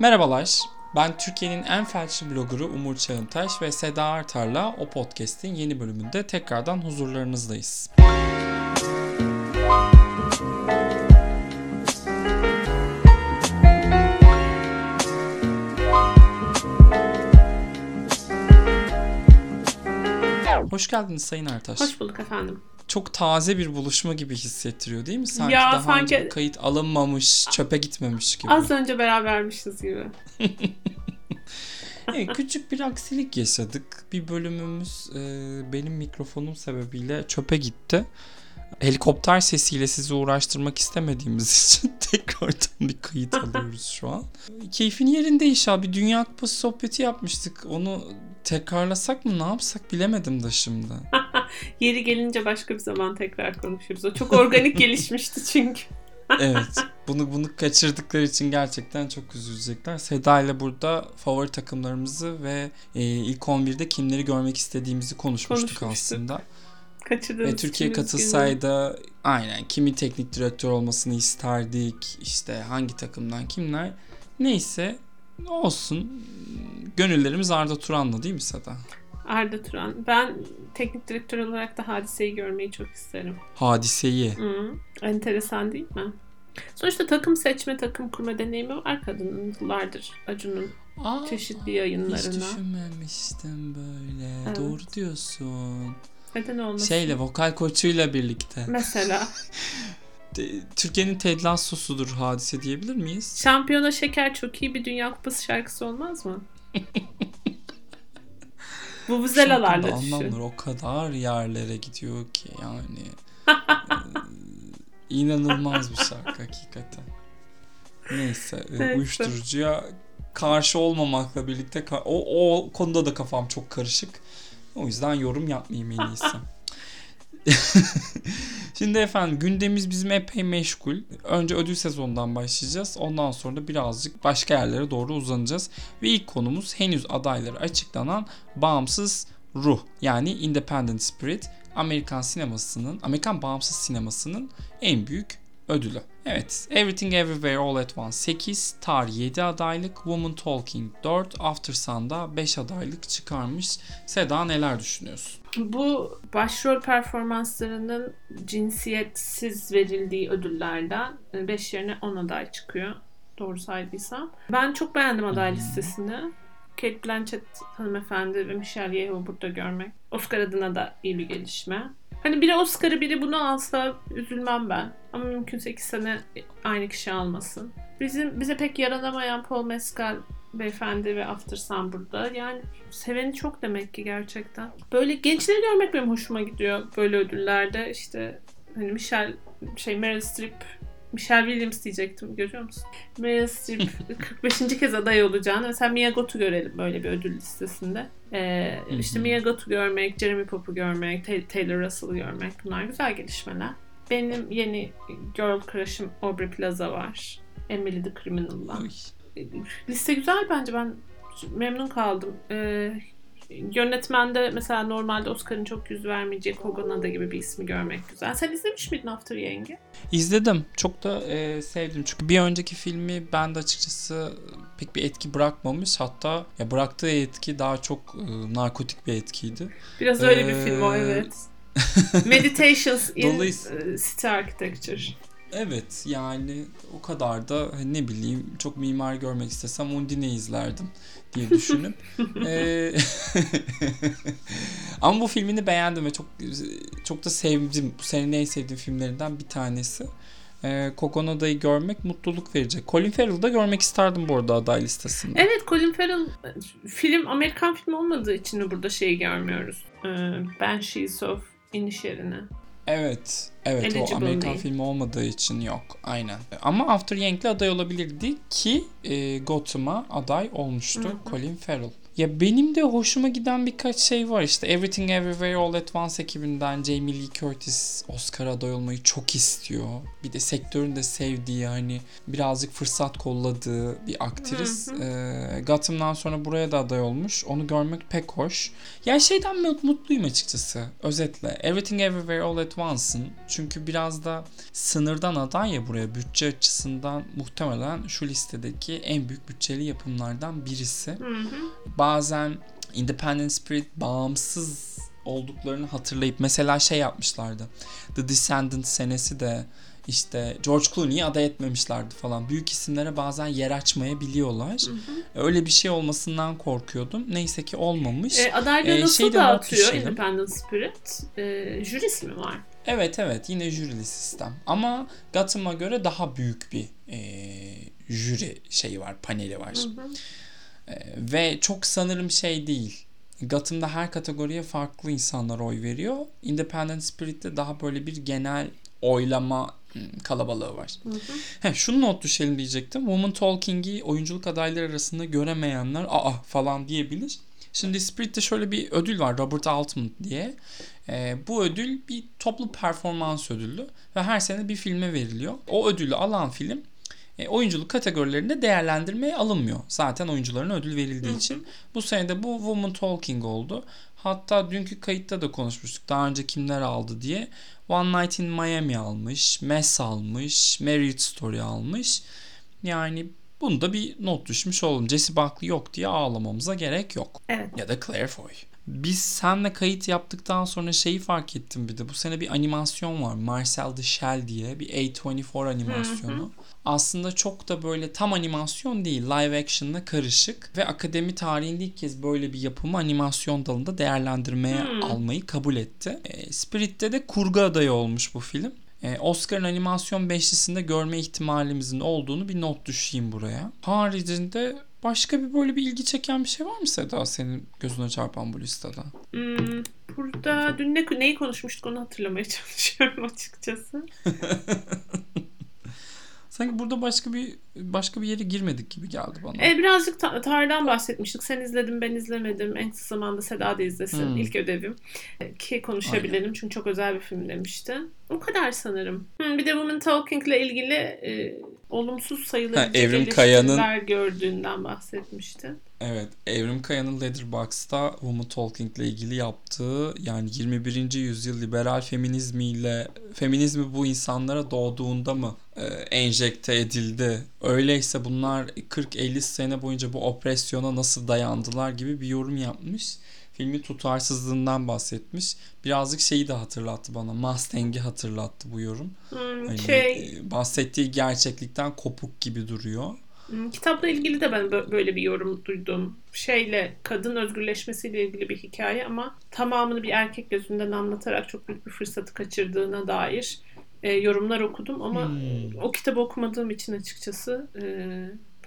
Merhabalar. Ben Türkiye'nin en felçli bloggerı Umur Çağıntaş ve Seda Artar'la o podcast'in yeni bölümünde tekrardan huzurlarınızdayız. Hoş geldiniz Sayın Artaş. Hoş bulduk efendim. Çok taze bir buluşma gibi hissettiriyor değil mi? Sanki Ya, daha sanki- önce kayıt alınmamış, çöpe gitmemiş gibi. Az önce berabermişiz gibi. Evet, küçük bir aksilik yaşadık. Bir bölümümüz e, benim mikrofonum sebebiyle çöpe gitti. Helikopter sesiyle sizi uğraştırmak istemediğimiz için tekrardan bir kayıt alıyoruz şu an. Keyfin yerinde inşallah. Bir Dünya Kupası sohbeti yapmıştık. Onu tekrarlasak mı ne yapsak bilemedim de şimdi. Yeri gelince başka bir zaman tekrar konuşuruz. O çok organik gelişmişti çünkü. Evet. Bunu bunu kaçırdıkları için gerçekten çok üzülecekler. Seda ile burada favori takımlarımızı ve e, ilk 11'de kimleri görmek istediğimizi konuşmuştuk, Konuşmuştuk. aslında. Kaçırdığımız Ve Türkiye katılsaydı aynen kimi teknik direktör olmasını isterdik. işte hangi takımdan kimler. Neyse olsun. Gönüllerimiz Arda Turan'la değil mi Seda? Arda Turan. Ben teknik direktör olarak da hadiseyi görmeyi çok isterim. Hadiseyi. Hı. Enteresan değil mi? Sonuçta takım seçme, takım kurma deneyimi var kadının yıllardır Acun'un Aa, çeşitli hiç yayınlarına. düşünmemiştim böyle. Evet. Doğru diyorsun. Neden olmasın? Şeyle vokal koçuyla birlikte. Mesela Türkiye'nin Ted Lasso'sudur hadise diyebilir miyiz? Şampiyona Şeker çok iyi bir Dünya Kupası şarkısı olmaz mı? Bu vuzelalarla düşün. anlamları o kadar yerlere gidiyor ki yani. Ee, inanılmaz bir şarkı hakikaten. Neyse, e, Neyse. uyuşturucuya karşı olmamakla birlikte o, o konuda da kafam çok karışık. O yüzden yorum yapmayayım en iyisi. Şimdi efendim gündemimiz bizim epey meşgul. Önce ödül sezonundan başlayacağız. Ondan sonra da birazcık başka yerlere doğru uzanacağız. Ve ilk konumuz henüz adayları açıklanan bağımsız ruh yani Independent Spirit Amerikan sinemasının, Amerikan bağımsız sinemasının en büyük ödülü. Evet, Everything Everywhere All at Once 8, Tar 7 adaylık, Woman Talking 4, After Sun'da 5 adaylık çıkarmış. Seda neler düşünüyorsun? Bu başrol performanslarının cinsiyetsiz verildiği ödüllerden 5 yerine 10 aday çıkıyor. Doğru saydıysam. Ben çok beğendim aday listesini. Kate Blanchett hanımefendi ve Michelle Yeoh'u burada görmek. Oscar adına da iyi bir gelişme. Hani biri Oscar'ı biri bunu alsa üzülmem ben. Ama mümkünse iki sene aynı kişi almasın. Bizim bize pek yaranamayan Paul Mescal beyefendi ve After Sun burada. Yani seveni çok demek ki gerçekten. Böyle gençleri görmek benim hoşuma gidiyor böyle ödüllerde. İşte hani Michelle şey Meryl Streep Michelle Williams diyecektim görüyor musun? Meryl Streep 45. kez aday olacağını mesela Mia Goth'u görelim böyle bir ödül listesinde. Ee, işte Mia Goth'u görmek, Jeremy Pope'u görmek, Ta- Taylor Russell'ı görmek bunlar güzel gelişmeler. Benim yeni girl crush'ım Aubrey Plaza var. Emily the Criminal'la. Liste güzel bence ben memnun kaldım. Ee, yönetmende mesela normalde Oscar'ın çok yüz vermeyeceği Kogonada gibi bir ismi görmek güzel. Sen izlemiş miydin After Yang'i? İzledim. Çok da e, sevdim. Çünkü bir önceki filmi ben de açıkçası pek bir etki bırakmamış. Hatta ya bıraktığı etki daha çok e, narkotik bir etkiydi. Biraz öyle bir Ee, film o evet. Meditations in Dolayısıyla- e, City Architecture. Evet yani o kadar da hani ne bileyim çok mimar görmek istesem Undine izlerdim diye düşünüp Eee, ama bu filmini beğendim ve çok çok da sevdim. Bu senenin en sevdiğim filmlerinden bir tanesi. Eee Coconut'ı görmek mutluluk verecek. Colin Farrell'ı da görmek isterdim bu arada aday listesinde. Evet Colin Farrell e, film Amerikan filmi olmadığı için burada şeyi görmüyoruz? Ee, Banshees of Inisherin'i. Evet. Evet Eligible o Amerikan değil. filmi olmadığı için yok. Aynen. Ama After Yank'le aday olabilirdi ki e, Gotham'a aday olmuştu Hı hı. Colin Farrell. Ya benim de hoşuma giden birkaç şey var. İşte Everything Everywhere All at Once ekibinden Jamie Lee Curtis Oscar aday olmayı çok istiyor. Bir de sektörün de sevdiği hani birazcık fırsat kolladığı bir aktris. Ee, Gotham'dan sonra buraya da aday olmuş. Onu görmek pek hoş. Ya şeyden mutluyum açıkçası. Özetle. Everything Everywhere All at Once'ın çünkü biraz da sınırdan aday ya buraya bütçe açısından muhtemelen şu listedeki en büyük bütçeli yapımlardan birisi. Hı hı. Bazen Independent Spirit bağımsız olduklarını hatırlayıp mesela şey yapmışlardı. The Descendants senesi de işte George Clooney'i aday etmemişlerdi falan. Büyük isimlere bazen yer açmayabiliyorlar. Hı hı. Öyle bir şey olmasından korkuyordum. Neyse ki olmamış. E, adaylığı Ee, nasıl şey dağıtıyor. Independent Spirit? E, jürisi mi var? Evet evet yine jürili sistem. Ama Gotham'a göre daha büyük bir eee, jüri şeyi var, paneli var. Hı hı. Ee, ve çok sanırım şey değil. Gotham'da her kategoriye farklı insanlar oy veriyor. Independent Spirit'te daha böyle bir genel oylama hmm, kalabalığı var. Hı hı. Heh, şunu not düşelim diyecektim. Woman Talking'i oyunculuk adayları arasında göremeyenler aa falan diyebilir. Şimdi Spirit'te şöyle bir ödül var Robert Altman diye. Ee, bu ödül bir toplu performans ödülü ve her sene bir filme veriliyor. O ödülü alan film e, oyunculuk kategorilerinde değerlendirmeye alınmıyor. Zaten oyuncularına ödül verildiği Hı hı. için. Bu sene de bu Woman Talking oldu. Hatta dünkü kayıtta da konuşmuştuk. Daha önce kimler aldı diye. One Night in Miami almış. Mess almış. Marriage Story almış. Yani bunu da bir not düşmüş olalım. Jesse Buckley yok diye ağlamamıza gerek yok. Evet. Ya da Claire Foy. Biz senle kayıt yaptıktan sonra şeyi fark ettim bir de. Bu sene bir animasyon var. Marcel the Shell diye bir A24 animasyonu. Aslında çok da böyle tam animasyon değil. Live action'la karışık. Ve akademi tarihinde ilk kez böyle bir yapımı animasyon dalında değerlendirmeye Hmm. almayı kabul etti. E, Spirit'te de kurgu adayı olmuş bu film. E, Oscar'ın animasyon beşlisinde görme ihtimalimizin olduğunu bir not düşeyim buraya. Haricinde başka bir böyle bir ilgi çeken bir şey var mı Seda senin gözüne çarpan bu listede? Hmm, burada dün ne, neyi konuşmuştuk onu hatırlamaya çalışıyorum açıkçası. Sanki burada başka bir başka bir yere girmedik gibi geldi bana. E, birazcık ta- tarihten bahsetmiştik. Sen izledin ben izlemedim. En kısa zamanda Seda da izlesin. Hmm. İlk ödevim. Ki konuşabilelim çünkü çok özel bir film demişti. O kadar sanırım. Hmm, bir de Woman Talking ile ilgili e, olumsuz sayılabilecek Ha, Evrim Kaya'nın- gördüğünden bahsetmişti. Evet, Evrim Kaya'nın Letterboxd'da Woman Talking ile ilgili yaptığı yani 21. yüzyıl liberal feminizmiyle feminizmi bu insanlara doğduğunda mı e, enjekte edildi? Öyleyse bunlar 40-50 sene boyunca bu opresyona nasıl dayandılar gibi bir yorum yapmış. Filmin tutarsızlığından bahsetmiş. Birazcık şeyi de hatırlattı bana. Mustang'i hatırlattı bu yorum. Hmm, Hani şey, e, bahsettiği gerçeklikten kopuk gibi duruyor. hmm, kitapla ilgili de ben bö- böyle bir yorum duydum. Şeyle kadın özgürleşmesiyle ilgili bir hikaye ama tamamını bir erkek gözünden anlatarak çok büyük bir fırsatı kaçırdığına dair e, yorumlar okudum ama Hmm. o kitabı okumadığım için açıkçası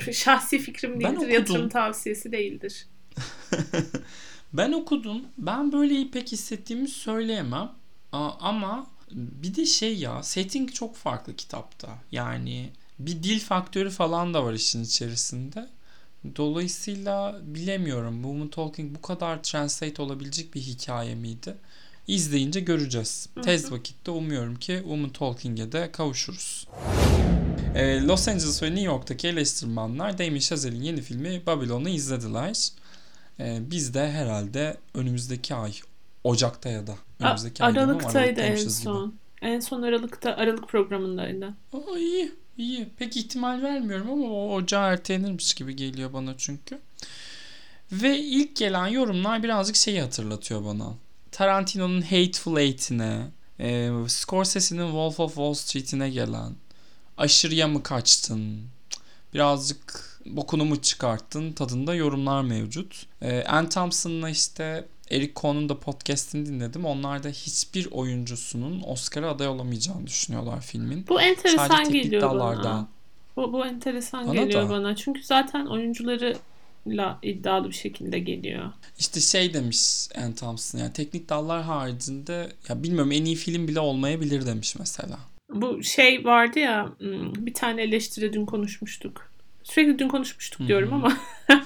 e, şahsi fikrim değildir. Yatırım tavsiyesi değildir. Ben okudum. Ben böyle pek hissettiğimi söyleyemem. Ama bir de şey ya setting çok farklı kitapta. Yani bir dil faktörü falan da var işin içerisinde. Dolayısıyla bilemiyorum. Woman Talking bu kadar translate olabilecek bir hikaye miydi? İzleyince göreceğiz. Hı hı. Tez vakitte umuyorum ki Woman Talking'e de kavuşuruz. Ee, Los Angeles ve New York'taki eleştirmenler Damien Chazelle'in yeni filmi Babylon'u izlediler. Ee, biz de herhalde önümüzdeki ay Ocak'ta ya da A- önümüzdeki ay diyorum ama Aralıktaydı en Aralıktaymışız gibi. son. En son Aralık'ta Aralık programındaydı. Aa, iyi iyi. Pek ihtimal vermiyorum ama o ocağa ertelenirmiş gibi geliyor bana çünkü. Ve ilk gelen yorumlar birazcık şeyi hatırlatıyor bana. Tarantino'nun Hateful Eight'ine, e, Scorsese'nin Wolf of Wall Street'ine gelen, aşırıya mı kaçtın, birazcık bokunu mu çıkarttın tadında yorumlar mevcut. E, Ann Thompson'la işte Eric Cohn'un da podcast'ini dinledim. Onlar da hiçbir oyuncusunun Oscar'a aday olamayacağını düşünüyorlar filmin. Bu enteresan Sadece geliyor dallarda. bana. Bu, bu enteresan Bana geliyor da. bana. Çünkü zaten oyuncularıyla iddialı bir şekilde geliyor. İşte şey demiş Ann Thompson yani teknik dallar haricinde ya bilmiyorum en iyi film bile olmayabilir demiş mesela. Bu şey vardı ya hmm, bir tane eleştiri dün konuşmuştuk. Sürekli dün konuşmuştuk diyorum ama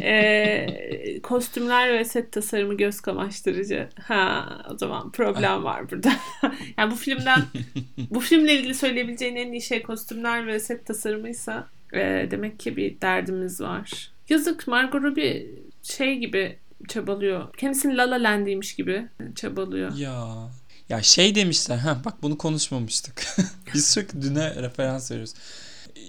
Ee, kostümler ve set tasarımı göz kamaştırıcı. Ha, o zaman problem var burada. yani bu filmden bu filmle ilgili söyleyebileceğin en iyi şey kostümler ve set tasarımıysa e, demek ki bir derdimiz var. Yazık Margot Robbie şey gibi çabalıyor. Kendisini La La Land'iymiş gibi çabalıyor. Ya ya şey demişler. Ha bak bunu konuşmamıştık. Biz sürekli düne referans veriyoruz.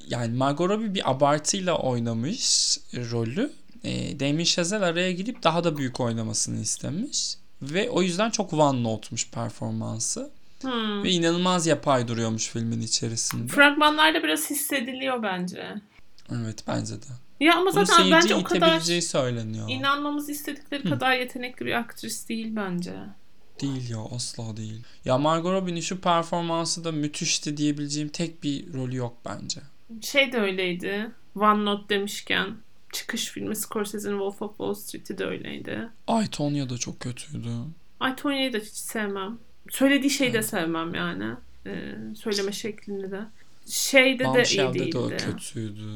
Yani Margot Robbie bir abartıyla oynamış rolü. E, Damien Chazelle araya girip daha da büyük oynamasını istemiş. Ve o yüzden çok one note'muş performansı. Hmm. Ve inanılmaz yapay duruyormuş filmin içerisinde. Fragmanlarda biraz hissediliyor bence. Evet bence de. Ya ama Bunu zaten bence o kadar söyleniyor. inanmamızı istedikleri kadar yetenekli bir aktris değil bence. Değil ya asla değil. Ya Margot Robbie'nin şu performansı da müthişti diyebileceğim tek bir rolü yok bence. Şey de öyleydi. One Note demişken çıkış filmi Scorsese'nin Wolf of Wall Street'i de öyleydi. Ay Tonya da çok kötüydü. Ay Tonya'yı da hiç sevmem. Söylediği şeyi de sevmem yani. Ee, söyleme şeklini de. Şeyde de iyi Bombshell'de değildi. de kötüydü.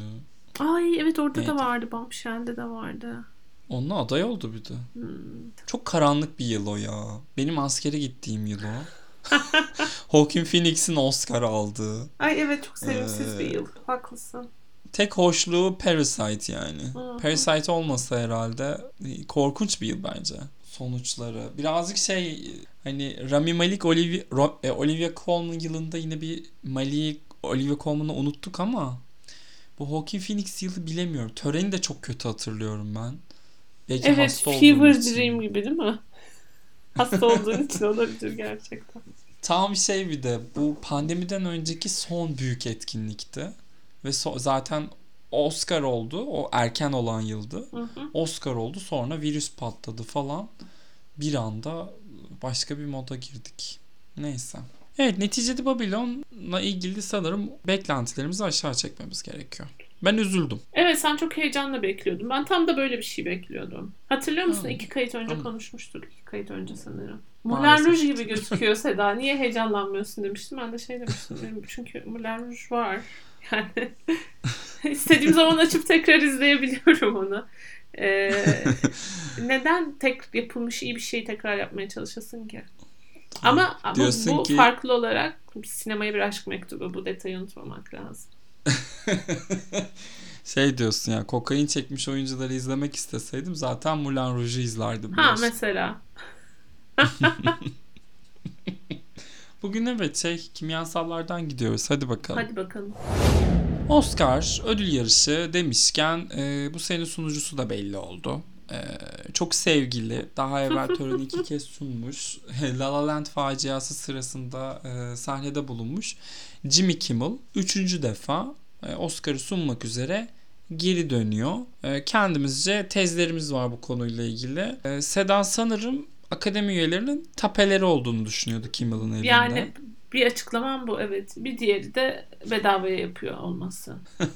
Ay evet orada Neydi? da vardı. Bombshell'de de vardı. Onunla aday oldu bir de. Hmm. Çok karanlık bir yıl o ya. Benim askere gittiğim yıl o. Joaquin Phoenix'in Oscar aldığı. Ay evet çok sevimsiz Ee, bir yıl. Haklısın. Tek hoşluğu Parasite yani. Hı hı. Parasite olmasa herhalde e, korkunç bir yıl bence. Sonuçları. Birazcık şey hani Rami Malik Olivia, e, Olivia Colman yılında yine bir Malik Olivia Colman'ı unuttuk ama bu Joaquin Phoenix yılı bilemiyorum. Töreni de çok kötü hatırlıyorum ben. Belki Evet hasta Fever için. Dream gibi değil mi? Hasta olduğun için olabilir gerçekten. Tam şey bir de bu pandemiden önceki son büyük etkinlikti. Ve so- zaten Oscar oldu. O erken olan yıldı. Hı hı. Oscar oldu sonra virüs patladı falan. Bir anda başka bir moda girdik. Neyse. Evet neticede Babylon'la ilgili sanırım beklentilerimizi aşağı çekmemiz gerekiyor. Ben üzüldüm. Evet sen çok heyecanla bekliyordun. Ben tam da böyle bir şey bekliyordum. Hatırlıyor musun? Hı. İki kayıt önce Hı. konuşmuştuk. İki kayıt önce sanırım. Moulin. Rouge gibi gözüküyor Seda. Niye heyecanlanmıyorsun demiştim. Ben de şey demiştim. Çünkü Moulin Rouge var. Yani istediğim zaman açıp tekrar izleyebiliyorum onu. Ee, neden tek yapılmış iyi bir şeyi tekrar yapmaya çalışasın ki? Ama, ama bu ki- farklı olarak sinemaya bir aşk mektubu. Bu detayı unutmamak lazım. şey diyorsun ya kokain çekmiş oyuncuları izlemek isteseydim zaten Moulin Rouge'u izlerdim. Ha diyorsun. mesela. Bugün evet şey kimyasallardan gidiyoruz. Hadi bakalım. Hadi bakalım. Oscar ödül yarışı demişken e, bu sene sunucusu da belli oldu. E, çok sevgili, daha evvel töreni iki kez sunmuş. La La Land faciası sırasında e, sahnede bulunmuş. Jimmy Kimmel üçüncü defa e, Oscar'ı sunmak üzere geri dönüyor. E, kendimizce tezlerimiz var bu konuyla ilgili. E, Sedan sanırım akademi üyelerinin tapeleri olduğunu düşünüyordu Kimmel'ın elinde. Yani bir açıklamam bu evet. Bir diğeri de bedavaya yapıyor olması.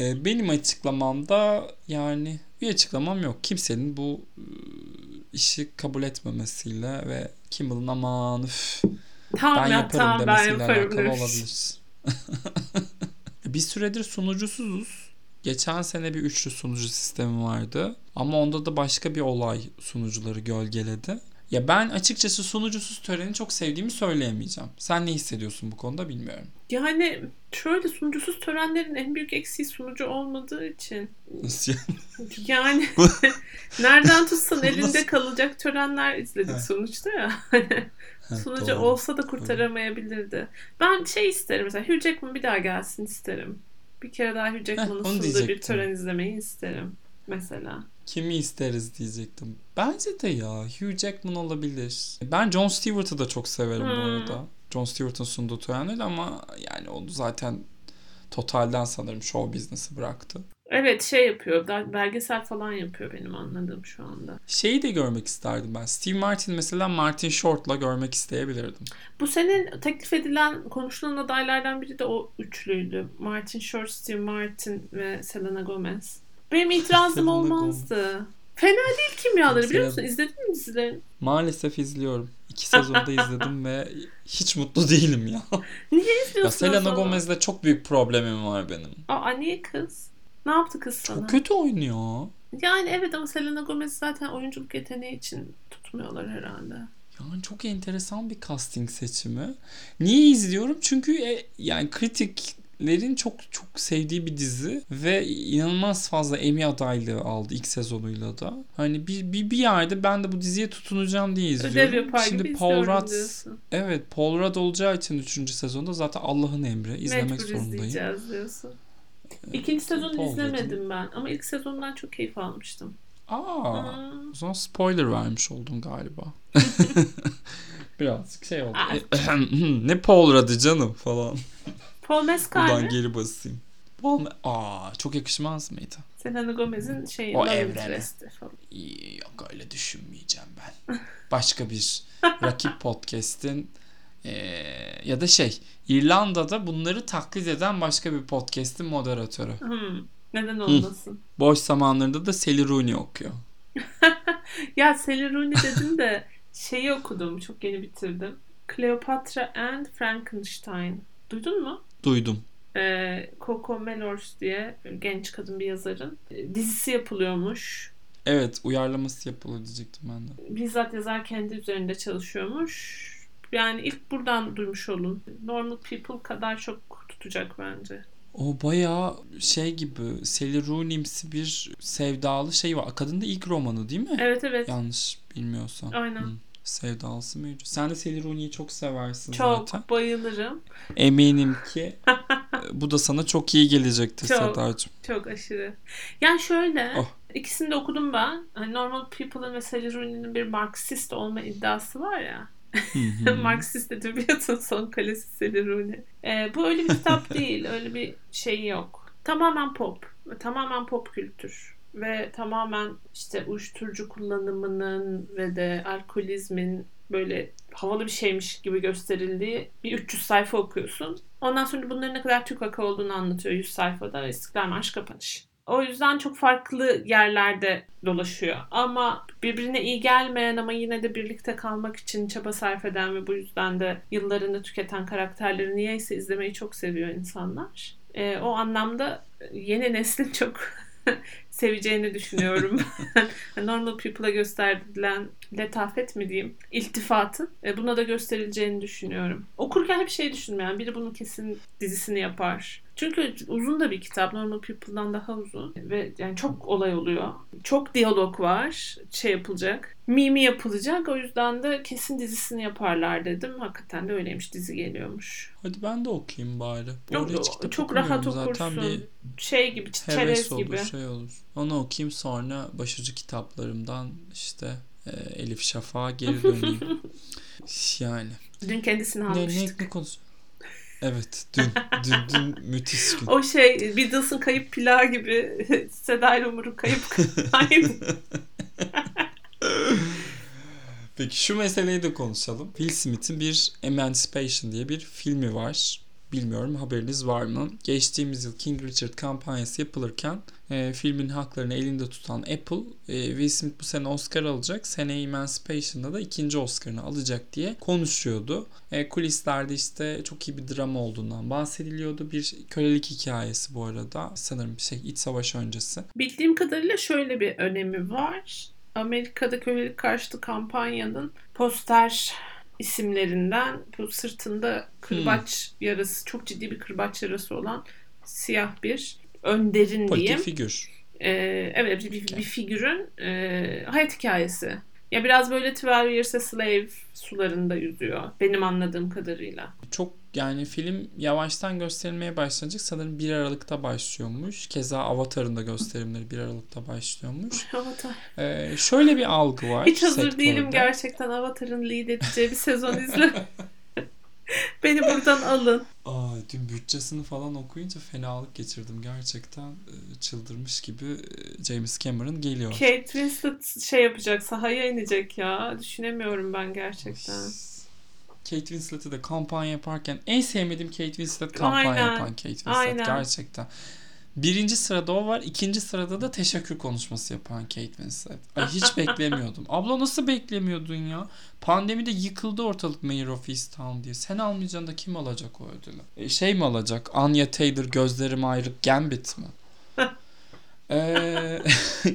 E, benim açıklamamda yani bir açıklamam yok. Kimsenin bu e, işi kabul etmemesiyle ve Kimmel'ın aman üf, Tamam ben ya yaparım tamam ben demesiyle yaparım. alakalı olabilir. bir süredir sunucusuzuz. Geçen sene bir üçlü sunucu sistemi vardı. Ama onda da başka bir olay sunucuları gölgeledi. Ya ben açıkçası sunucusuz töreni çok sevdiğimi söyleyemeyeceğim. Sen ne hissediyorsun bu konuda bilmiyorum. Yani şöyle sunucusuz törenlerin en büyük eksiği sunucu olmadığı için. Nasıl Yani nereden tutsan elinde kalacak törenler izledik sonuçta ya. Sunucu doğru. olsa da kurtaramayabilirdi. Ben şey isterim mesela Hugh Jackman bir daha gelsin isterim. Bir kere daha Hugh Jackman'ın sunduğu bir tören izlemeyi isterim. Mesela. Kimi isteriz diyecektim. Bence de ya Hugh Jackman olabilir. Ben Jon Stewart'ı da çok severim bu Hmm. arada. Jon Stewart'ın sunduğu törenleri ama yani onu zaten totalden sanırım show business'ı bıraktı. Evet şey yapıyor. Belgesel falan yapıyor benim anladığım şu anda. Şeyi de görmek isterdim ben. Steve Martin mesela Martin Short'la görmek isteyebilirdim. Bu senin teklif edilen, konuşulan adaylardan biri de o üçlüydü. Martin Short, Steve Martin ve Selena Gomez. Benim itirazım olmazdı. Fena değil kimyaları biliyor musun? İzledin mi dizilerini? Maalesef izliyorum. İki sezonda izledim ve hiç mutlu değilim ya. Niye izliyorsun ya Selena? Gomez'le çok büyük problemim var benim. Aa niye kız? Ne yaptı kız sana? Çok kötü oynuyor. Yani evet ama Selena Gomez zaten oyunculuk yeteneği için tutmuyorlar herhalde. Yani çok enteresan bir casting seçimi. Niye izliyorum? Çünkü e, yani kritiklerin çok çok sevdiği bir dizi ve inanılmaz fazla Emmy adaylığı aldı ilk sezonuyla da. Hani bir, bir, bir yerde ben de bu diziye tutunacağım diye izliyorum. Ödev yapar Şimdi gibi Paul Rudd diyorsun. evet Paul Rudd olacağı için 3. sezonda zaten Allah'ın emri izlemek Mecbur zorundayım. izleyeceğiz diyorsun. İkinci sezonu Paul izlemedim ben ama ilk sezondan çok keyif almıştım. Aa, Hmm. o zaman spoiler vermiş oldun galiba. Birazcık şey oldu. Aa. ne Paul Rudd'ı canım falan. Paul Mescal Buradan mi? geri basayım. Paul Aa, çok yakışmaz mıydı? Selena Gomez'in şey O evrene. Yok öyle düşünmeyeceğim ben. Başka bir rakip podcast'in eee, ya da şey İrlanda'da bunları taklit eden başka bir podcast'in moderatörü. Hmm, Neden olmasın? Boş zamanlarında da Sally Rooney okuyor. Ya Sally Rooney dedim de şeyi okudum. Çok yeni bitirdim. Cleopatra and Frankenstein. Duydun mu? Duydum. Ee, Coco Melors diye genç kadın bir yazarın e, dizisi yapılıyormuş. Evet uyarlaması yapılır diyecektim ben de. Bizzat yazar kendi üzerinde çalışıyormuş. Yani ilk buradan duymuş olun. Normal People kadar çok tutacak bence. O bayağı şey gibi Sally Rooney'msi bir sevdalı şey var. Kadın da ilk romanı değil mi? Evet evet. Yanlış bilmiyorsam. Aynen. Hı. Sevdalısı mıydı? Sen de Sally Rooney'i çok seversin Çok zaten. bayılırım. Eminim ki bu da sana çok iyi gelecektir Çok. Sedacığım. Çok aşırı. Yani şöyle Oh. ikisini de okudum ben. Hani Normal People'ın ve Sally Rooney'nin bir Marksist olma iddiası var ya. Marksist edebiyatın son kalesi Sally Rooney. Ee, bu öyle bir kitap değil. Öyle bir şey yok. Tamamen pop. Tamamen pop kültür. Ve tamamen işte uyuşturucu kullanımının ve de alkolizmin böyle havalı bir şeymiş gibi gösterildiği bir 300 sayfa okuyorsun. Ondan sonra bunların ne kadar tükaka olduğunu anlatıyor 100 sayfada. İstiklal Marşı kapanış. O yüzden çok farklı yerlerde dolaşıyor. Ama birbirine iyi gelmeyen ama yine de birlikte kalmak için çaba sarf eden ve bu yüzden de yıllarını tüketen karakterleri niyeyse izlemeyi çok seviyor insanlar. Ee, o anlamda yeni neslin çok seveceğini düşünüyorum. Normal People'a gösterilen letafet mi diyeyim, iltifatın e, buna da gösterileceğini düşünüyorum. Okurken hep şey düşünmeyen biri bunun kesin dizisini yapar. Çünkü uzun da bir kitap. Normal People'dan daha uzun. Ve yani çok olay oluyor. Çok diyalog var. Şey yapılacak. Mimi yapılacak. O yüzden de kesin dizisini yaparlar dedim. Hakikaten de öyleymiş. Dizi geliyormuş. Hadi ben de okuyayım bari. Bu Yok, hiç kitap çok rahat okumuyorum Zaten okursun. bir Şey gibi, çerez olur, gibi. şey olur. Onu okuyayım sonra başucu kitaplarımdan işte Elif Şafak'a geri döneyim. yani. Dün kendisini Ne, almıştık. ne, ne konusu? Evet. Dün, dün, dün müthiş gün. O şey Beatles'ın kayıp plağı gibi Seda ile Umur'un kayıp kayıp. Peki şu meseleyi de konuşalım. Will Smith'in bir Emancipation diye bir filmi var. Bilmiyorum haberiniz var mı? Geçtiğimiz yıl King Richard kampanyası yapılırken e, filmin haklarını elinde tutan Apple e, Will Smith bu sene Oscar alacak. Seneye Emancipation'da da ikinci Oscar'ını alacak diye konuşuyordu. E, kulislerde işte çok iyi bir drama olduğundan bahsediliyordu. Bir kölelik hikayesi bu arada. Sanırım şey iç savaş öncesi. Bildiğim kadarıyla şöyle bir önemi var. Amerika'da kölelik karşıtı kampanyanın poster isimlerinden bu sırtında kırbaç yarası, çok ciddi bir kırbaç yarası olan siyah bir önderin Politik diyeyim. figür. Ee, evet bir, bir, bir figürün e, hayat hikayesi. Ya biraz böyle 12 Years a Slave sularında yüzüyor benim anladığım kadarıyla. Çok yani film yavaştan gösterilmeye başlanacak. Sanırım 1 Aralık'ta başlıyormuş. Keza Avatar'ın da gösterimleri 1 Aralık'ta başlıyormuş. Avatar. Ee, şöyle bir algı var. Hiç hazır sektörde. değilim gerçekten Avatar'ın lead edeceği bir sezon izle. Beni buradan alın. Aa, dün bütçesini falan okuyunca fenalık geçirdim. Gerçekten e, çıldırmış gibi e, James Cameron geliyor. Kate Winslet şey yapacak, sahaya inecek ya. Düşünemiyorum ben gerçekten. Kate Winslet'i de kampanya yaparken en sevmediğim Kate Winslet kampanya Aynen. yapan Kate Winslet Aynen. gerçekten. Birinci sırada o var. ikinci sırada da teşekkür konuşması yapan Kate Winslet. Ay hiç beklemiyordum. Abla nasıl beklemiyordun ya? Pandemide yıkıldı ortalık Mayor of Easttown diye. Sen almayacaksın da kim alacak o ödülü? E, şey mi alacak? Anya Taylor gözlerim ayrık Gambit mi? Ee,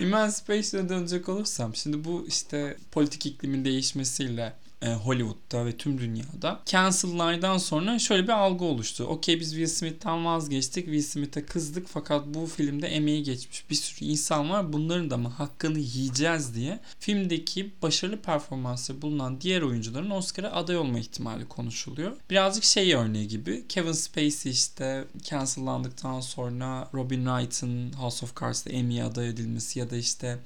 Emancipation'a dönecek olursam şimdi bu işte politik iklimin değişmesiyle e, Hollywood'da ve tüm dünyada cancel'lardan sonra şöyle bir algı oluştu. Okey biz Will Smith'ten vazgeçtik. Will Smith'e kızdık fakat bu filmde emeği geçmiş bir sürü insan var. Bunların da mı hakkını yiyeceğiz diye filmdeki başarılı performansları bulunan diğer oyuncuların Oscar'a aday olma ihtimali konuşuluyor. Birazcık şey örneği gibi. Kevin Spacey işte cancel'landıktan sonra Robin Wright'ın House of Cards'da Emmy'ye aday edilmesi ya da işte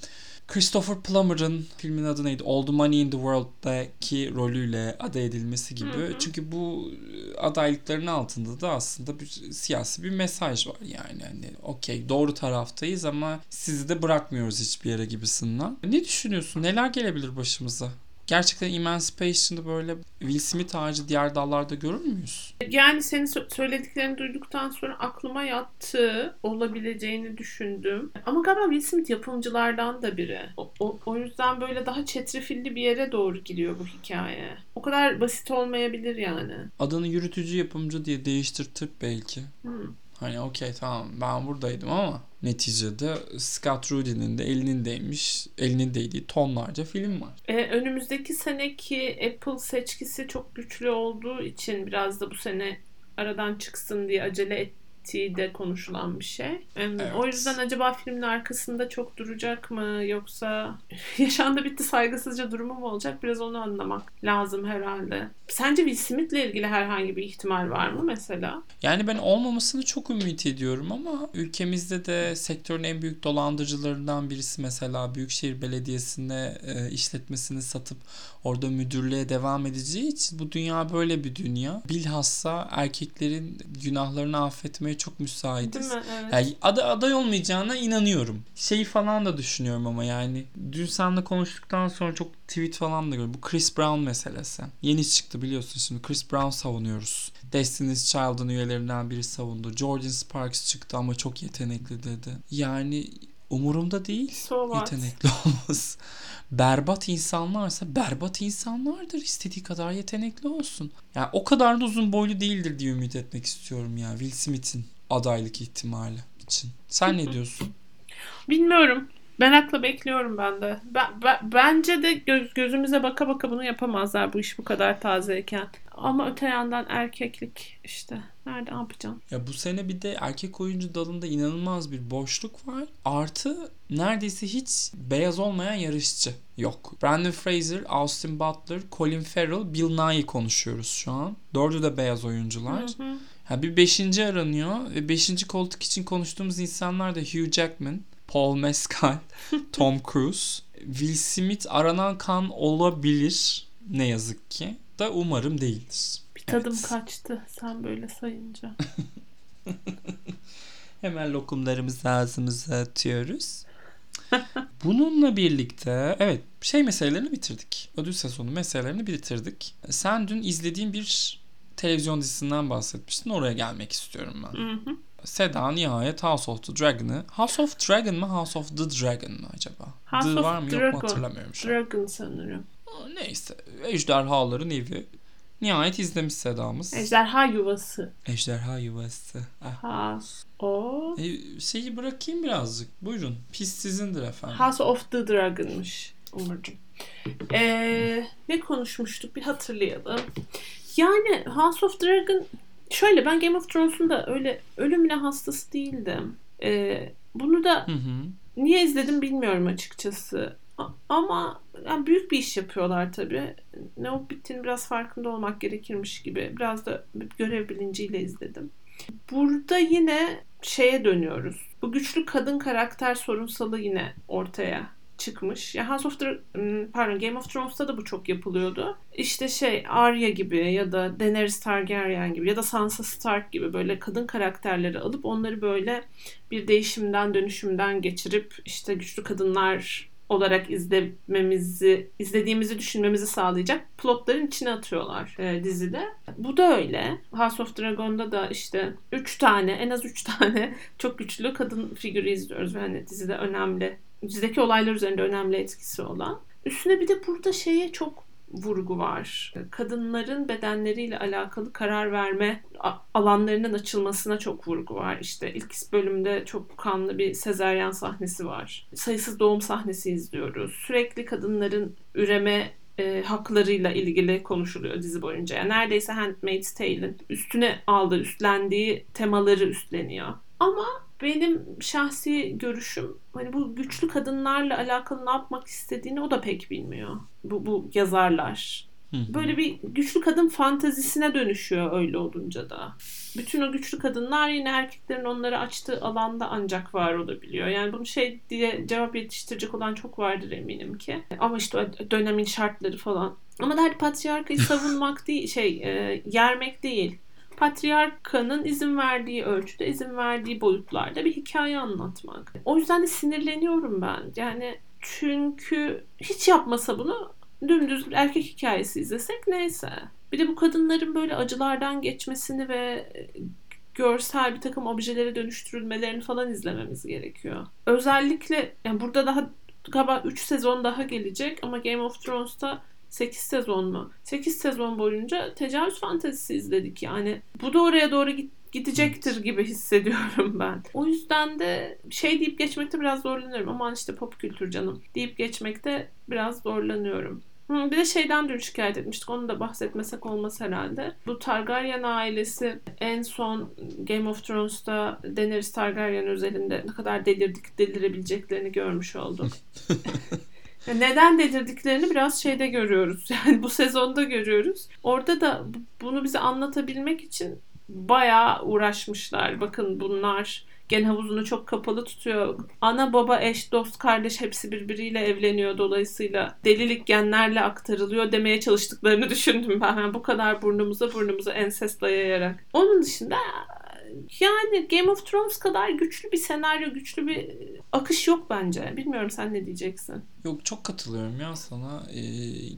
Christopher Plummer'ın filmin adı neydi? All the Money in the World'daki rolüyle aday edilmesi gibi. Hı hı. Çünkü bu adaylıkların altında da aslında bir siyasi bir mesaj var yani. Hani okey doğru taraftayız ama sizi de bırakmıyoruz hiçbir yere gibisinden. Ne düşünüyorsun? Neler gelebilir başımıza? Gerçekten Emancipation'da böyle Will Smith ağacı diğer dallarda görür müyüz? Yani senin sö- söylediklerini duyduktan sonra aklıma yattı olabileceğini düşündüm. Ama galiba Will Smith yapımcılardan da biri. O, o, o yüzden böyle daha çetrefilli bir yere doğru gidiyor bu hikaye. O kadar basit olmayabilir yani. Adını yürütücü yapımcı diye değiştirtip belki. Hmm. Hani okey tamam ben buradaydım ama neticede Scott Rudy'nin de elinin değmiş, elinin değdiği tonlarca film var. Ee, önümüzdeki seneki Apple seçkisi çok güçlü olduğu için biraz da bu sene aradan çıksın diye acele ettiği de konuşulan bir şey. Evet. O yüzden acaba filmin arkasında çok duracak mı yoksa yaşandı bitti saygısızca durumu mu olacak biraz onu anlamak lazım herhalde. Sence Will Smith'le ilgili herhangi bir ihtimal var mı mesela? Yani ben olmamasını çok ümit ediyorum ama ülkemizde de sektörün en büyük dolandırıcılarından birisi mesela Büyükşehir Belediyesi'ne e, işletmesini satıp orada müdürlüğe devam edeceği için bu dünya böyle bir dünya. Bilhassa erkeklerin günahlarını affetmeye çok Değil müsaitiz. mi? Evet. Yani aday, aday olmayacağına inanıyorum. Şeyi falan da düşünüyorum ama yani dün seninle konuştuktan sonra çok tweet falan da gördüm. Bu Chris Brown meselesi. Yeni çıktı biliyorsun şimdi Chris Brown savunuyoruz. Destiny's Child'ın üyelerinden biri savundu. Jordan Sparks çıktı ama çok yetenekli dedi. Yani umurumda değil So yetenekli olması. Berbat insanlarsa berbat insanlardır. İstediği kadar yetenekli olsun. Yani o kadar da uzun boylu değildir diye ümit etmek istiyorum ya Will Smith'in adaylık ihtimali için. Sen ne diyorsun? Bilmiyorum. Merakla bekliyorum ben de. Ben, ben- bence de göz, gözümüze baka baka bunu yapamazlar bu iş bu kadar tazeyken. Ama öte yandan erkeklik işte. Nerede ne yapacaksın? Ya bu sene bir de erkek oyuncu dalında inanılmaz bir boşluk var. Artı neredeyse hiç beyaz olmayan yarışçı yok. Brandon Fraser, Austin Butler, Colin Farrell, Bill Nighy konuşuyoruz şu an. Dördü de beyaz oyuncular. Hı hı. Ha bir beşinci aranıyor ve beşinci koltuk için konuştuğumuz insanlar da Hugh Jackman, Paul Mescal, Tom Cruise. Will Smith aranan kan olabilir ne yazık ki. Da umarım değildir. Bir tadım Evet. kaçtı sen böyle sayınca. Hemen lokumlarımızı ağzımıza atıyoruz. Bununla birlikte evet şey meselelerini bitirdik. Ödül sezonu meselelerini bitirdik. Sen dün izlediğin bir televizyon dizisinden bahsetmiştin. Oraya gelmek istiyorum ben. Hı hı. Seda nihayet House of the Dragon'ı. House of Dragon mı House of the Dragon mı acaba? House the of var mı yok Dragon. mu hatırlamıyorum şu an. Dragon sanırım. Neyse. Ejderhaların evi. Nihayet izlemiş Seda'mız. Ejderha yuvası. Ejderha yuvası. Ah. House of... E, şeyi bırakayım birazcık. Buyurun. Pis sizindir efendim. House of the Dragon'mış Umurcuğum. Ee, ne konuşmuştuk bir hatırlayalım. Yani House of Dragon şöyle ben Game of Thrones'un da öyle ölümüne hastası değildim. Ee, bunu da Hı hı. niye izledim bilmiyorum açıkçası. Ama yani büyük bir iş yapıyorlar tabii. Ne olup bittiğini biraz farkında olmak gerekirmiş gibi. Biraz da görev bilinciyle izledim. Burada yine şeye dönüyoruz. Bu güçlü kadın karakter sorunsalı yine ortaya çıkmış. Ya House of hmm, pardon Game of Thrones'ta da bu çok yapılıyordu. İşte şey Arya gibi ya da Daenerys Targaryen gibi ya da Sansa Stark gibi böyle kadın karakterleri alıp onları böyle bir değişimden dönüşümden geçirip işte güçlü kadınlar olarak izlememizi, izlediğimizi düşünmemizi sağlayacak plotların içine atıyorlar e, dizide. Bu da öyle. House of Dragon'da da işte 3 tane, en az 3 tane çok güçlü kadın figürü izliyoruz ve hani dizide önemli, dizideki olaylar üzerinde önemli etkisi olan. Üstüne bir de burada şeye çok vurgu var. Kadınların bedenleriyle alakalı karar verme alanlarının açılmasına çok vurgu var. İşte ilk bölümde çok kanlı bir sezeryan sahnesi var. Sayısız doğum sahnesi izliyoruz. Sürekli kadınların üreme e, haklarıyla ilgili konuşuluyor dizi boyunca. Yani neredeyse Handmaid's Tale'in üstüne aldığı, üstlendiği temaları üstleniyor. Ama benim şahsi görüşüm hani bu güçlü kadınlarla alakalı ne yapmak istediğini o da pek bilmiyor. Bu, bu yazarlar. Böyle bir güçlü kadın fantazisine dönüşüyor öyle olunca da. Bütün o güçlü kadınlar yine erkeklerin onları açtığı alanda ancak var olabiliyor. Yani bunu şey diye cevap yetiştirecek olan çok vardır eminim ki. Ama işte dönemin şartları falan. Ama derdi patriarkayı savunmak değil, şey e, yermek değil patriarkanın izin verdiği ölçüde, izin verdiği boyutlarda bir hikaye anlatmak. O yüzden de sinirleniyorum ben. Yani çünkü hiç yapmasa bunu dümdüz bir erkek hikayesi izlesek neyse. Bir de bu kadınların böyle acılardan geçmesini ve görsel bir takım objelere dönüştürülmelerini falan izlememiz gerekiyor. Özellikle yani burada daha galiba 3 sezon daha gelecek ama Game of Thrones'ta 8 sezon mu? 8 sezon boyunca tecavüz fantezisi izledik yani. Bu da oraya doğru git gidecektir gibi hissediyorum ben. O yüzden de şey deyip geçmekte biraz zorlanıyorum. Aman işte pop kültür canım deyip geçmekte biraz zorlanıyorum. bir de şeyden dün şikayet etmiştik. Onu da bahsetmesek olmaz herhalde. Bu Targaryen ailesi en son Game of Thrones'ta Daenerys Targaryen özelinde ne kadar delirdik delirebileceklerini görmüş olduk. Neden dedirdiklerini biraz şeyde görüyoruz. Yani bu sezonda görüyoruz. Orada da bunu bize anlatabilmek için bayağı uğraşmışlar. Bakın bunlar gen havuzunu çok kapalı tutuyor. Ana baba eş dost kardeş hepsi birbiriyle evleniyor dolayısıyla delilik genlerle aktarılıyor demeye çalıştıklarını düşündüm ben. Yani bu kadar burnumuza burnumuza ensest dayayarak. Onun dışında yani Game of Thrones kadar güçlü bir senaryo, güçlü bir akış yok bence. Bilmiyorum sen ne diyeceksin? Yok çok katılıyorum ya sana. Ee,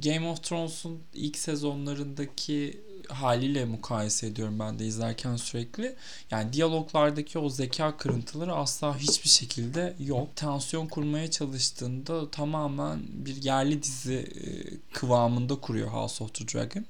Game of Thrones'un ilk sezonlarındaki haliyle mukayese ediyorum ben de izlerken sürekli. Yani diyaloglardaki o zeka kırıntıları asla hiçbir şekilde yok. Tansiyon kurmaya çalıştığında tamamen bir yerli dizi e, kıvamında kuruyor House of the Dragon.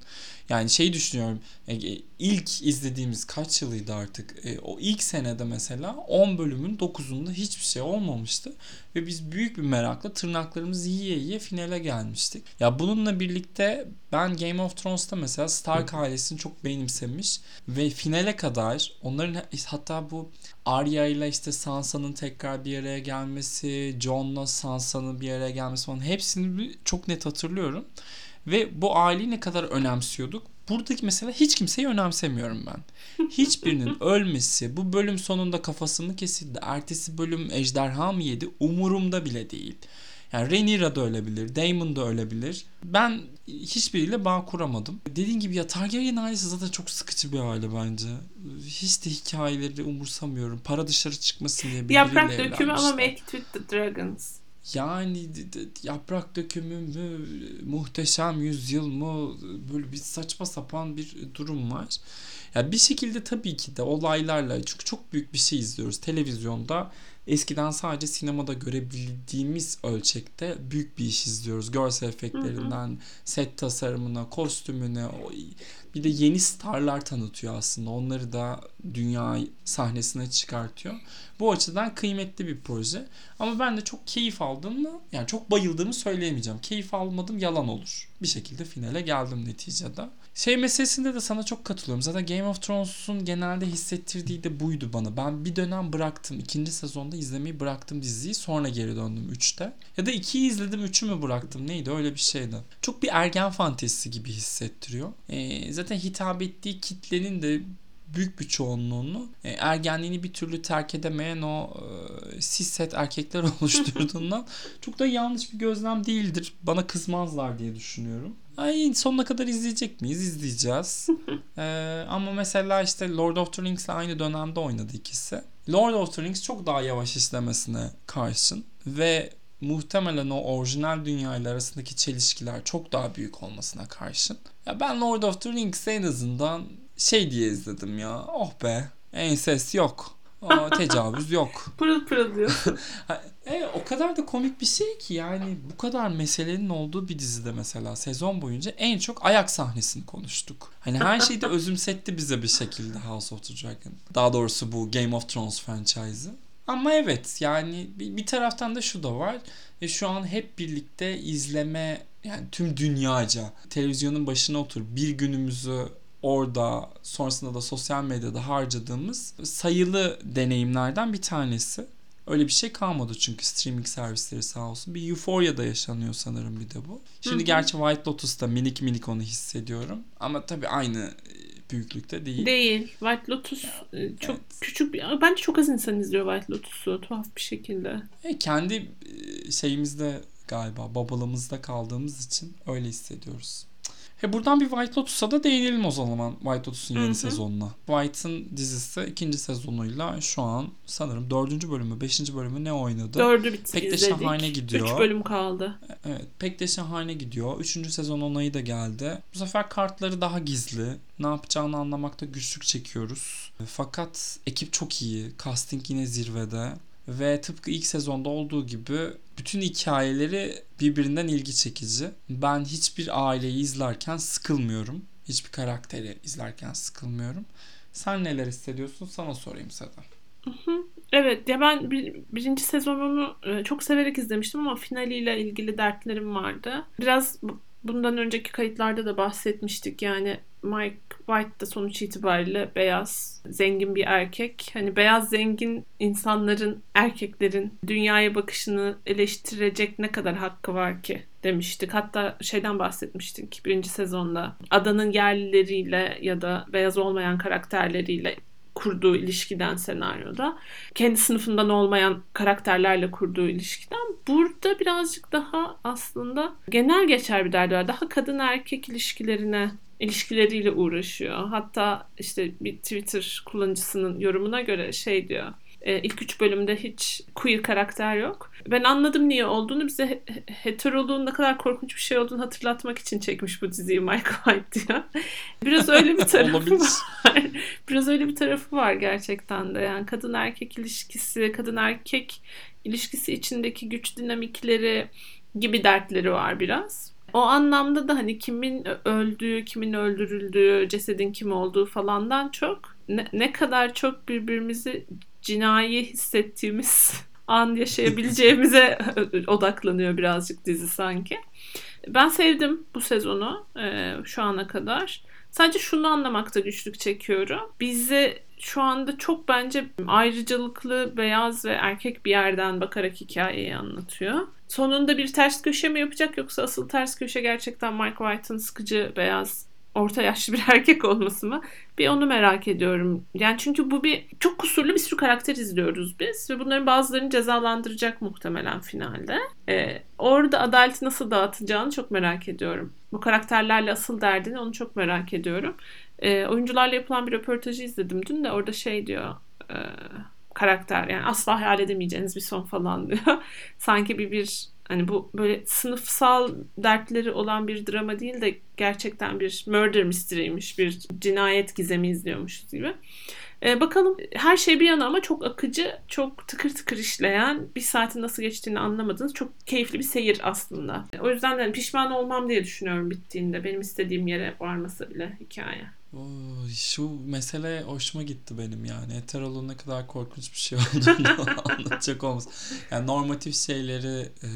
Yani şey düşünüyorum e, ilk izlediğimiz kaç yılıydı artık e, o ilk senede mesela 10 bölümün 9'unda hiçbir şey olmamıştı ve biz büyük bir merakla tırnaklarımızı yiye yiye finale gelmiştik. Ya bununla birlikte ben Game of Thrones'ta mesela Stark ailesini çok benimsemiş ve finale kadar onların hatta bu Arya ile işte Sansa'nın tekrar bir araya gelmesi, Jon'la Sansa'nın bir araya gelmesi falan hepsini çok net hatırlıyorum. Ve bu aileyi ne kadar önemsiyorduk. Buradaki mesela hiç kimseyi önemsemiyorum ben. Hiçbirinin ölmesi, bu bölüm sonunda kafasını kesildi, ertesi bölüm ejderha mı yedi umurumda bile değil. Yani Rhaenyra da ölebilir, Daemon da ölebilir. Ben hiçbiriyle bağ kuramadım. Dediğim gibi ya Targaryen ailesi zaten çok sıkıcı bir aile bence. Hiç de hikayeleri umursamıyorum. Para dışarı çıkmasın diye birbiriyle Yaprak dökümü ama Make It With The Dragons. Yani yaprak dökümü mü, muhteşem yüzyıl mı böyle bir saçma sapan bir durum var. Ya yani bir şekilde tabii ki de olaylarla çünkü çok büyük bir şey izliyoruz televizyonda. Eskiden sadece sinemada görebildiğimiz ölçekte büyük bir iş izliyoruz. Görsel efektlerinden, set tasarımına, kostümüne, bir de yeni starlar tanıtıyor aslında. Onları da dünya sahnesine çıkartıyor. Bu açıdan kıymetli bir proje. Ama ben de çok keyif aldım mı? Yani çok bayıldığımı söyleyemeyeceğim. Keyif almadım yalan olur. Bir şekilde finale geldim neticede. Şey meselesinde de sana çok katılıyorum. Zaten Game of Thrones'un genelde hissettirdiği de buydu bana. Ben bir dönem bıraktım. ikinci sezonda izlemeyi bıraktım diziyi. Sonra geri döndüm 3'te. Ya da 2'yi izledim 3'ü mü bıraktım neydi öyle bir şeydi. Çok bir ergen fantezisi gibi hissettiriyor. Ee, zaten hitap ettiği kitlenin de büyük bir çoğunluğunu e, ergenliğini bir türlü terk edemeyen o e, sis erkekler oluşturduğundan çok da yanlış bir gözlem değildir. Bana kızmazlar diye düşünüyorum. Ay sonuna kadar izleyecek miyiz? İzleyeceğiz. ee, ama mesela işte Lord of the Rings'le aynı dönemde oynadı ikisi. Lord of the Rings çok daha yavaş işlemesine karşın ve muhtemelen o orijinal dünya ile arasındaki çelişkiler çok daha büyük olmasına karşın. Ya ben Lord of the Rings'i en azından şey diye izledim ya. Oh be. Ensest yok. Aa, tecavüz yok. Pırıl pırıl diyorsun. Ha, E, o kadar da komik bir şey ki yani bu kadar meselenin olduğu bir dizide mesela sezon boyunca en çok ayak sahnesini konuştuk. Hani her şeyi de özümsetti bize bir şekilde House of the Dragon. Daha doğrusu bu Game of Thrones franchise'ı. Ama evet yani bir, taraftan da şu da var. E, şu an hep birlikte izleme yani tüm dünyaca televizyonun başına otur bir günümüzü orada sonrasında da sosyal medyada harcadığımız sayılı deneyimlerden bir tanesi. Öyle bir şey kalmadı çünkü streaming servisleri sağ olsun. Bir Euphoria'da yaşanıyor sanırım bir de bu. Şimdi Hı hı. gerçi White Lotus'ta minik minik onu hissediyorum. Ama tabii aynı e, büyüklükte değil. Değil. White Lotus e, çok Evet. küçük bir... Bence çok az insan izliyor White Lotus'u tuhaf bir şekilde. E, kendi e, şeyimizde galiba babalığımızda kaldığımız için öyle hissediyoruz. He buradan bir White Lotus'a da değinelim o zaman White Lotus'un yeni Hı hı. sezonuna. White'ın dizisi ikinci sezonuyla şu an sanırım dördüncü bölümü, beşinci bölümü ne oynadı? Dördü bitti Pek de izledik. şahane gidiyor. Üç bölüm kaldı. Evet pek de şahane gidiyor. Üçüncü sezon onayı da geldi. Bu sefer kartları daha gizli. Ne yapacağını anlamakta güçlük çekiyoruz. Fakat ekip çok iyi. Casting yine zirvede. Ve tıpkı ilk sezonda olduğu gibi bütün hikayeleri birbirinden ilgi çekici. Ben hiçbir aileyi izlerken sıkılmıyorum. Hiçbir karakteri izlerken sıkılmıyorum. Sen neler hissediyorsun? Sana sorayım Seda. Evet ya ben bir, birinci sezonunu e, çok severek izlemiştim ama finaliyle ilgili dertlerim vardı. Biraz bundan önceki kayıtlarda da bahsetmiştik yani Mike White da sonuç itibariyle beyaz, zengin bir erkek. Hani beyaz zengin insanların, erkeklerin dünyaya bakışını eleştirecek ne kadar hakkı var ki demiştik. Hatta şeyden bahsetmiştik birinci sezonda. Adanın yerlileriyle ya da beyaz olmayan karakterleriyle kurduğu ilişkiden senaryoda kendi sınıfından olmayan karakterlerle kurduğu ilişkiden burada birazcık daha aslında genel geçer bir derdi var. Daha kadın erkek ilişkilerine ilişkileriyle uğraşıyor. Hatta işte bir Twitter kullanıcısının yorumuna göre şey diyor. E, ilk üç bölümde hiç queer karakter yok. Ben anladım niye olduğunu bize he- he- heteroluğun ne kadar korkunç bir şey olduğunu hatırlatmak için çekmiş bu diziyi Michael White diyor. Biraz öyle bir tarafı var. Biraz öyle bir tarafı var gerçekten de. Yani kadın erkek ilişkisi, kadın erkek ilişkisi içindeki güç dinamikleri gibi dertleri var biraz. O anlamda da hani kimin öldüğü, kimin öldürüldüğü, cesedin kim olduğu falandan çok ne, ne kadar çok birbirimizi cinayi hissettiğimiz an yaşayabileceğimize odaklanıyor birazcık dizi sanki. Ben sevdim bu sezonu e, şu ana kadar. Sadece şunu anlamakta güçlük çekiyorum. Bize şu anda çok bence ayrıcalıklı beyaz ve erkek bir yerden bakarak hikayeyi anlatıyor. Sonunda bir ters köşe mi yapacak yoksa asıl ters köşe gerçekten Mike White'ın sıkıcı beyaz orta yaşlı bir erkek olması mı? Bir onu merak ediyorum. Yani çünkü bu bir çok kusurlu bir sürü karakter izliyoruz biz ve bunların bazılarını cezalandıracak muhtemelen finalde. Ee, orada adaleti nasıl dağıtacağını çok merak ediyorum. Bu karakterlerle asıl derdini onu çok merak ediyorum. Ee, oyuncularla yapılan bir röportajı izledim dün de orada şey diyor e, karakter yani asla hayal edemeyeceğiniz bir son falan diyor. Sanki bir bir hani bu böyle sınıfsal dertleri olan bir drama değil de gerçekten bir murder mystery'miş, bir cinayet gizemi izliyormuşuz gibi. Ee, bakalım her şey bir yana ama çok akıcı, çok tıkır tıkır işleyen, bir saatin nasıl geçtiğini anlamadığınız çok keyifli bir seyir aslında. O yüzden de hani pişman olmam diye düşünüyorum bittiğinde. Benim istediğim yere varmasa bile hikaye. Şu mesele hoşuma gitti benim yani. Heteroluğun ne kadar korkunç bir şey olduğunu anlatacak olması. Yani normatif şeyleri e,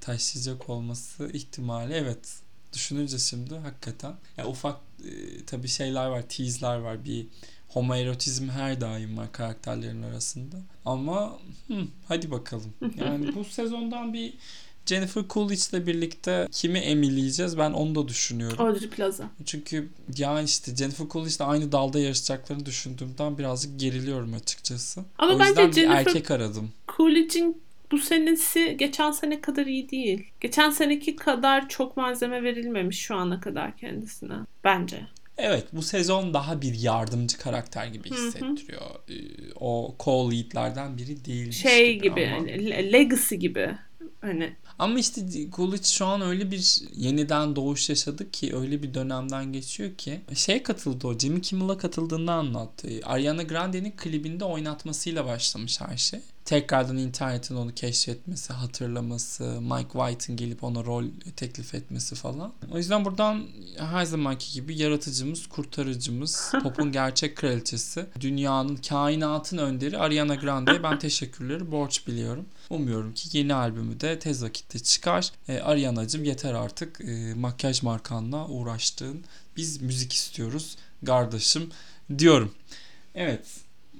taşıyacak olması ihtimali evet. Düşününce şimdi hakikaten. Ya ufak e, tabii şeyler var, tease'ler var. Bir homoerotizm her daim var karakterlerin arasında. Ama hı, hadi bakalım. Yani bu sezondan bir Jennifer Coolidge'le birlikte kimi emileyeceğiz ben onu da düşünüyorum. Audrey Plaza. Çünkü ya işte Jennifer Coolidge'le aynı dalda yarışacaklarını düşündüğümden birazcık geriliyorum açıkçası. Ama o bence Jennifer- erkek aradım. Coolidge'in bu senesi geçen sene kadar iyi değil. Geçen seneki kadar çok malzeme verilmemiş şu ana kadar kendisine. Bence. Evet bu sezon daha bir yardımcı karakter gibi Hı hı. hissettiriyor. Ee, O co-lead'lerden biri değil. Şey gibi hani le- legacy gibi. Hani Ama işte Coolidge şu an öyle bir yeniden doğuş yaşadı ki öyle bir dönemden geçiyor ki şey katıldı o Jimmy Kimmel'a katıldığında anlattı. Ariana Grande'nin klibinde oynatmasıyla başlamış her şey. Tekrardan internetin onu keşfetmesi, hatırlaması, Mike White'ın gelip ona rol teklif etmesi falan. O yüzden buradan her zamanki gibi yaratıcımız, kurtarıcımız, popun gerçek kraliçesi, dünyanın, kainatın önderi Ariana Grande'ye ben teşekkürleri borç biliyorum. Umuyorum ki yeni albümü de tez vakitte çıkar. E, Ariana'cım yeter artık e, makyaj markanla uğraştığın. Biz müzik istiyoruz kardeşim diyorum. Evet.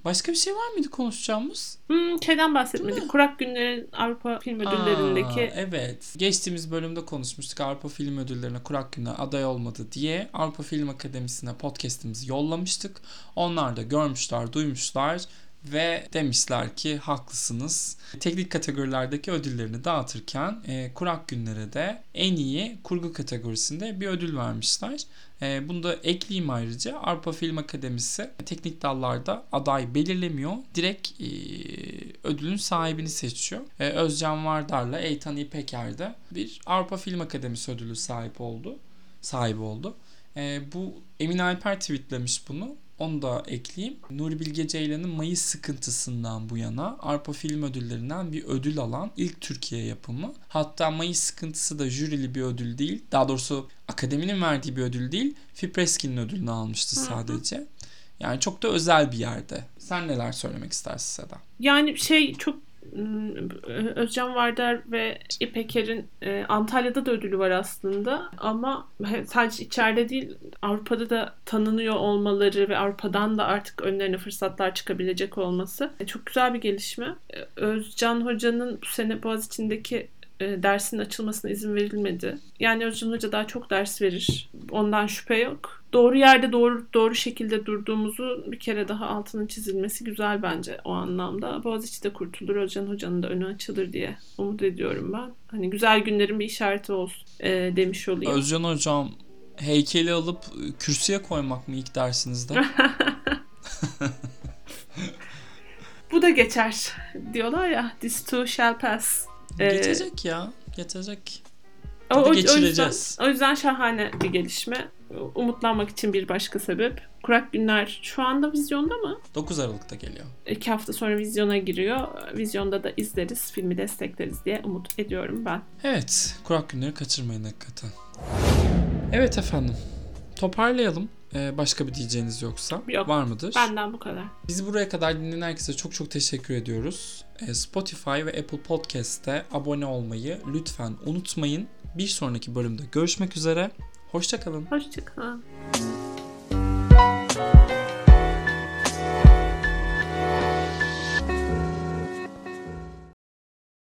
Başka bir şey var mıydı konuşacağımız? hmm, şeyden bahsetmedik. Kurak Günler'in Avrupa Film Ödülleri'ndeki Aa, evet. Geçtiğimiz bölümde konuşmuştuk Avrupa Film Ödülleri'ne Kurak Günler aday olmadı diye Avrupa Film Akademisi'ne podcast'imizi yollamıştık. Onlar da görmüşler, duymuşlar ve demişler ki haklısınız. Teknik kategorilerdeki ödüllerini dağıtırken e, Kurak Günler'e de en iyi kurgu kategorisinde bir ödül vermişler. E, bunu da ekleyeyim ayrıca. Avrupa Film Akademisi teknik dallarda aday belirlemiyor. Direkt e, ödülün sahibini seçiyor. E, Özcan Vardar'la Eytan İpeker de bir Avrupa Film Akademisi ödülü sahip oldu. Sahibi oldu. E, bu Emin Alper tweetlemiş bunu. Onu da ekleyeyim. Nuri Bilge Ceylan'ın Mayıs sıkıntısından bu yana Avrupa Film Ödülleri'nden bir ödül alan ilk Türkiye yapımı. Hatta Mayıs sıkıntısı da jürili bir ödül değil. Daha doğrusu akademinin verdiği bir ödül değil. Fipreskin'in ödülünü almıştı Hı hı. sadece. Yani çok da özel bir yerde. Sen neler söylemek istersin Seda? Yani şey çok Özcan Vardar ve İpeker'in e, Antalya'da da ödülü var aslında ama sadece içeride değil Avrupa'da da tanınıyor olmaları ve Avrupa'dan da artık önlerine fırsatlar çıkabilecek olması e, çok güzel bir gelişme. E, Özcan Hoca'nın bu sene Boğaziçi'ndeki e, dersin açılmasına izin verilmedi. Yani Özcan Hoca daha çok ders verir. Ondan şüphe yok. Doğru yerde doğru doğru şekilde durduğumuzu bir kere daha altının çizilmesi güzel bence o anlamda. Boğaziçi de kurtulur, Özcan Hoca'nın da önü açılır diye umut ediyorum ben. Hani güzel günlerin bir işareti olsun e, demiş olayım. Özcan Hocam heykeli alıp e, kürsüye koymak mı ilk dersinizde? Bu da geçer diyorlar ya. This too shall pass. Ee, Geçecek ya. Geçecek. O, o- o yüzden, o yüzden şahane bir gelişme. Umutlanmak için bir başka sebep. Kurak Günler şu anda vizyonda mı? 9 Aralık'ta geliyor. İki hafta sonra vizyona giriyor. Vizyonda da izleriz, filmi destekleriz diye umut ediyorum ben. Evet, kurak günleri kaçırmayın hakikaten. Evet efendim. Toparlayalım. Ee, başka bir diyeceğiniz yoksa Yok. var mıdır? Benden bu kadar. Bizi buraya kadar dinleyen herkese çok çok teşekkür ediyoruz. Ee, Spotify ve Apple Podcast'te abone olmayı lütfen unutmayın. Bir sonraki bölümde görüşmek üzere. Hoşçakalın. Hoşçakalın.